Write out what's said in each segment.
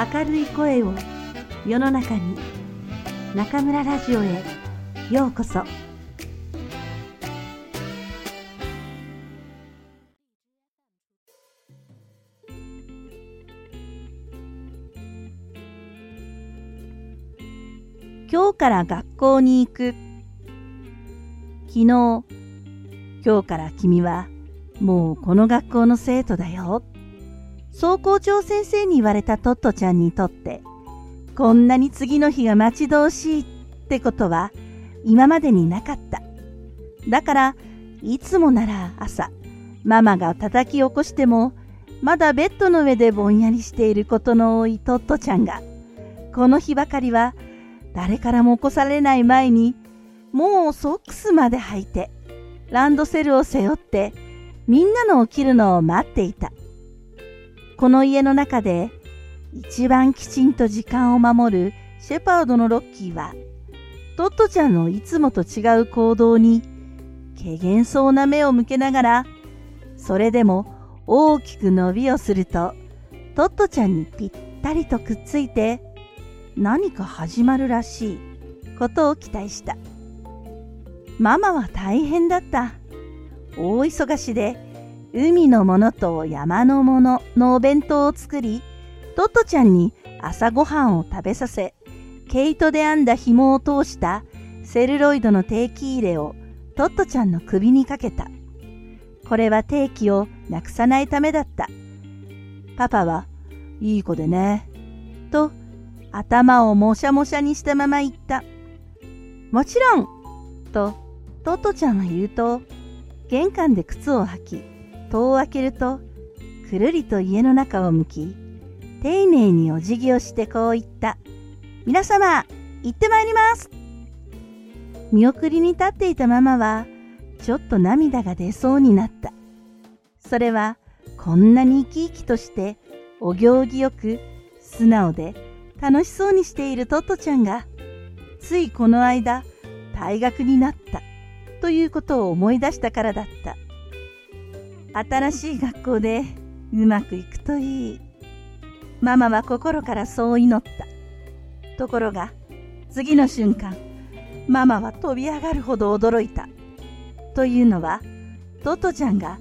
明るい声を世の中に中村ラジオへようこそ。今日から学校に行く。昨日今日から君はもうこの学校の生徒だよ。総校長先生に言われたトットちゃんにとって、こんなに次の日が待ち遠しいってことは今までになかった。だから、いつもなら朝、ママが叩き起こしても、まだベッドの上でぼんやりしていることの多いトットちゃんが、この日ばかりは誰からも起こされない前に、もうソックスまで履いて、ランドセルを背負って、みんなの起きるのを待っていた。この家の中で一番きちんと時間を守るシェパードのロッキーは、トットちゃんのいつもと違う行動に、けげんそうな目を向けながら、それでも大きく伸びをすると、トットちゃんにぴったりとくっついて、何か始まるらしいことを期待した。ママは大変だった。大忙しで、海のものと山のもののお弁当を作り、トットちゃんに朝ごはんを食べさせ、毛糸で編んだ紐を通したセルロイドの定期入れをトットちゃんの首にかけた。これは定期をなくさないためだった。パパは、いい子でね。と、頭をもしゃもしゃにしたまま言った。もちろんと、トットちゃんは言うと、玄関で靴を履き、戸を開けると、くるりと家の中を向き、丁寧にお辞儀をしてこう言った。皆様、行ってまいります見送りに立っていたママは、ちょっと涙が出そうになった。それは、こんなに生き生きとして、お行儀よく、素直で、楽しそうにしているトットちゃんが、ついこの間、退学になった、ということを思い出したからだった。新しい学校でうまくいくといい。ママは心からそう祈った。ところが、次の瞬間、ママは飛び上がるほど驚いた。というのは、トトちゃんが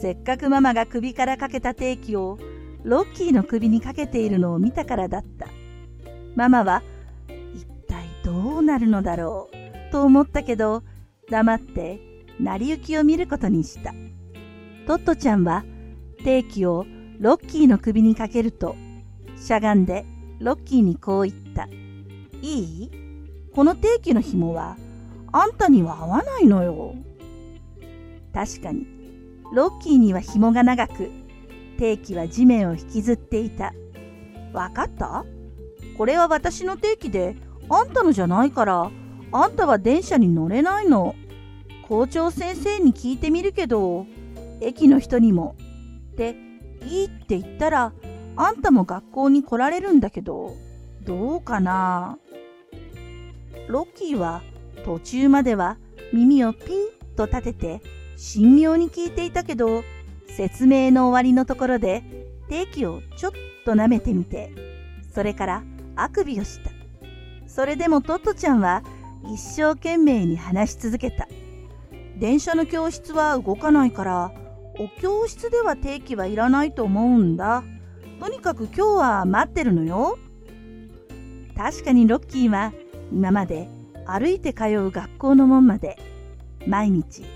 せっかくママが首からかけた定期をロッキーの首にかけているのを見たからだった。ママは、一体どうなるのだろう、と思ったけど、黙って成り行きを見ることにした。トットちゃんは定期をロッキーの首にかけると、しゃがんでロッキーにこう言った。いい？この定期の紐はあんたには合わないのよ。確かに、ロッキーには紐が長く、定期は地面を引きずっていた。わかった？これは私の定期で、あんたのじゃないから、あんたは電車に乗れないの。校長先生に聞いてみるけど、駅の人にも。で、いいって言ったら、あんたも学校に来られるんだけど、どうかな？ロッキーは途中までは耳をピンと立てて神妙に聞いていたけど、説明の終わりのところで定期をちょっと舐めてみて、それからあくびをした。それでもトットちゃんは一生懸命に話し続けた。電車の教室は動かないから、お教室では定期はいらないと思うんだ。とにかく今日は待ってるのよ。確かにロッキーは今まで歩いて通う学校の門まで毎日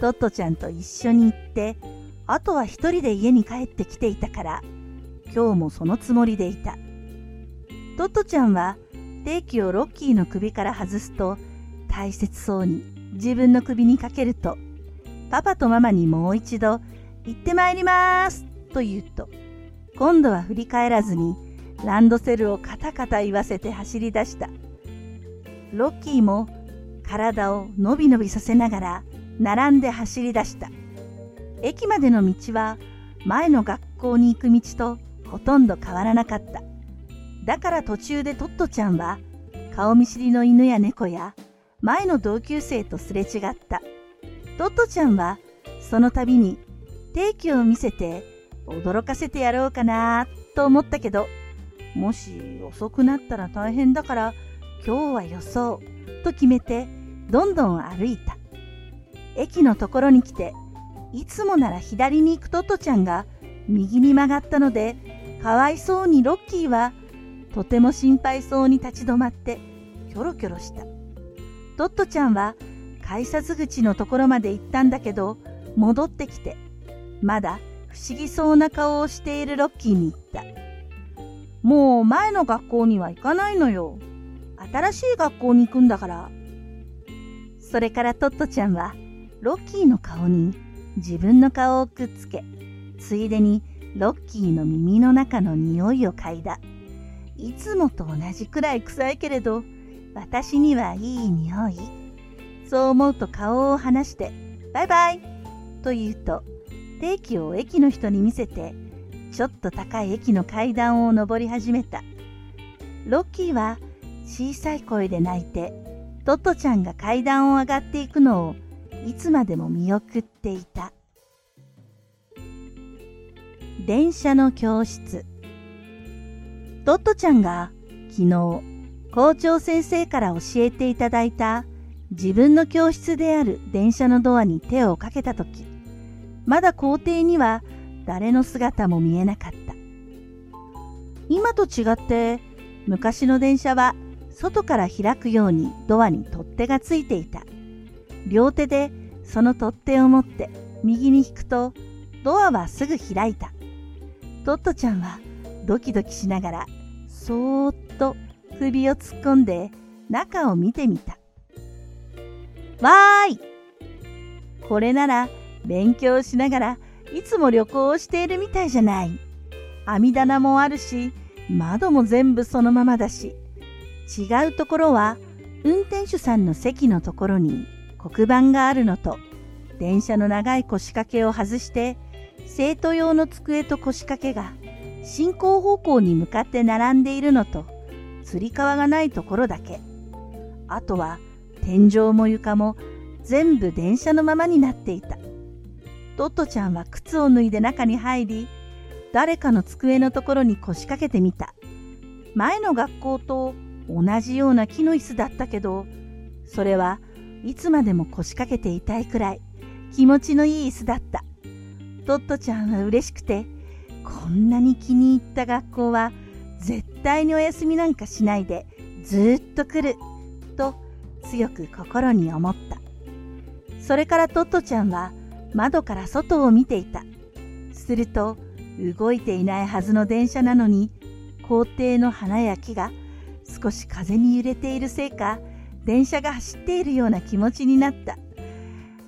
トットちゃんと一緒に行ってあとは一人で家に帰ってきていたから今日もそのつもりでいた。トットちゃんは定期をロッキーの首から外すと大切そうに自分の首にかけるとパパとママにもう一度、行ってまいりますと言うと、今度は振り返らずに、ランドセルをカタカタ言わせて走り出した。ロッキーも体をのびのびさせながら並んで走り出した。駅までの道は前の学校に行く道とほとんど変わらなかった。だから途中でトットちゃんは顔見知りの犬や猫や前の同級生とすれ違った。トットちゃんはその度に定期を見せて驚かせてやろうかなと思ったけどもし遅くなったら大変だから今日はよそうと決めてどんどん歩いた。駅のところに来ていつもなら左に行くトットちゃんが右に曲がったのでかわいそうにロッキーはとても心配そうに立ち止まってキョロキョロした。トットちゃんは改札口のところまで行ったんだけど戻ってきてまだ不思議そうな顔をしているロッキーに言った。もう前の学校には行かないのよ。新しい学校に行くんだから。それからトットちゃんはロッキーの顔に自分の顔をくっつけ、ついでにロッキーの耳の中の匂いを嗅いだ。いつもと同じくらい臭いけれど、私にはいい匂い。そう思うと顔を離して、バイバイと言うと、定期を駅の人に見せて、ちょっと高い駅の階段を上り始めた。ロッキーは小さい声で泣いて、トットちゃんが階段を上がっていくのをいつまでも見送っていた。電車の教室トットちゃんが昨日校長先生から教えていただいた自分の教室である電車のドアに手をかけたとき、まだ校庭には誰の姿も見えなかった。今と違って昔の電車は外から開くようにドアに取っ手がついていた。両手でその取っ手を持って右に引くとドアはすぐ開いた。トットちゃんはドキドキしながらそーっと首を突っ込んで中を見てみた。わーいこれなら勉強しながらいつも旅行をしているみたいじゃない。網棚もあるし、窓も全部そのままだし。違うところは運転手さんの席のところに黒板があるのと電車の長い腰掛けを外して生徒用の机と腰掛けが進行方向に向かって並んでいるのとつり革がないところだけあとは天井も床も全部電車のままになっていた。トットちゃんは靴を脱いで中に入り誰かの机のところに腰掛けてみた。前の学校と同じような木の椅子だったけどそれはいつまでも腰掛けていたいくらい気持ちのいい椅子だった。トットちゃんは嬉しくてこんなに気に入った学校は絶対にお休みなんかしないでずっと来る。強く心に思った。それからトットちゃんは窓から外を見ていた。すると動いていないはずの電車なのに校庭の花や木が少し風に揺れているせいか電車が走っているような気持ちになった。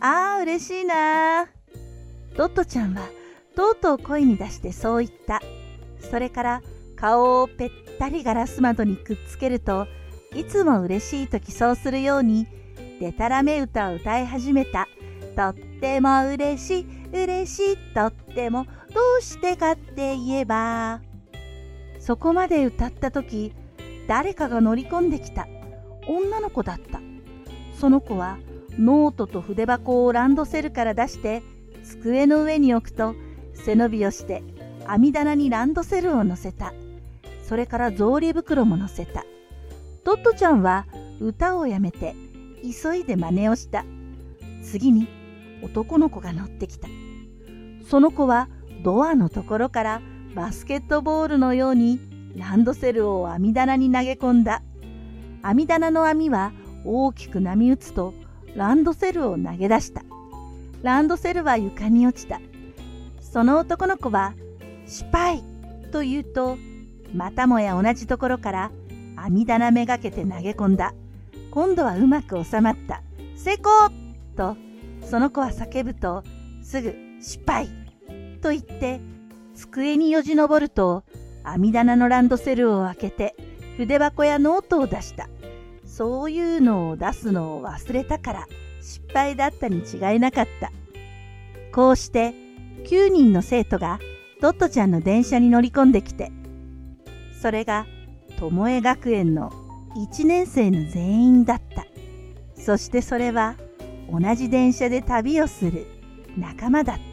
ああ嬉しいなトットちゃんはとうとう声に出してそう言った。それから顔をぺったりガラス窓にくっつけるといつも嬉しい時そうするようにでたらめ歌を歌い始めた。とっても嬉しい、嬉しい、とっても、どうしてかって言えば。そこまで歌った時、誰かが乗り込んできた。女の子だった。その子はノートと筆箱をランドセルから出して机の上に置くと背伸びをして網棚にランドセルを乗せた。それから草履袋も乗せた。トットちゃんは歌をやめて急いで真似をした。次に男の子が乗ってきた。その子はドアのところからバスケットボールのようにランドセルを網棚に投げ込んだ。網棚の網は大きく波打つとランドセルを投げ出した。ランドセルは床に落ちた。その男の子は、失敗と言うと、またもや同じところから網棚めがけて投げ込んだ。今度はうまく収まった。成功と、その子は叫ぶと、すぐ失敗と言って、机によじ登ると、網棚のランドセルを開けて、筆箱やノートを出した。そういうのを出すのを忘れたから、失敗だったに違いなかった。こうして9人の生徒がトットちゃんの電車に乗り込んできて、それが巴学園の1年生の全員だった。そしてそれは同じ電車で旅をする仲間だった。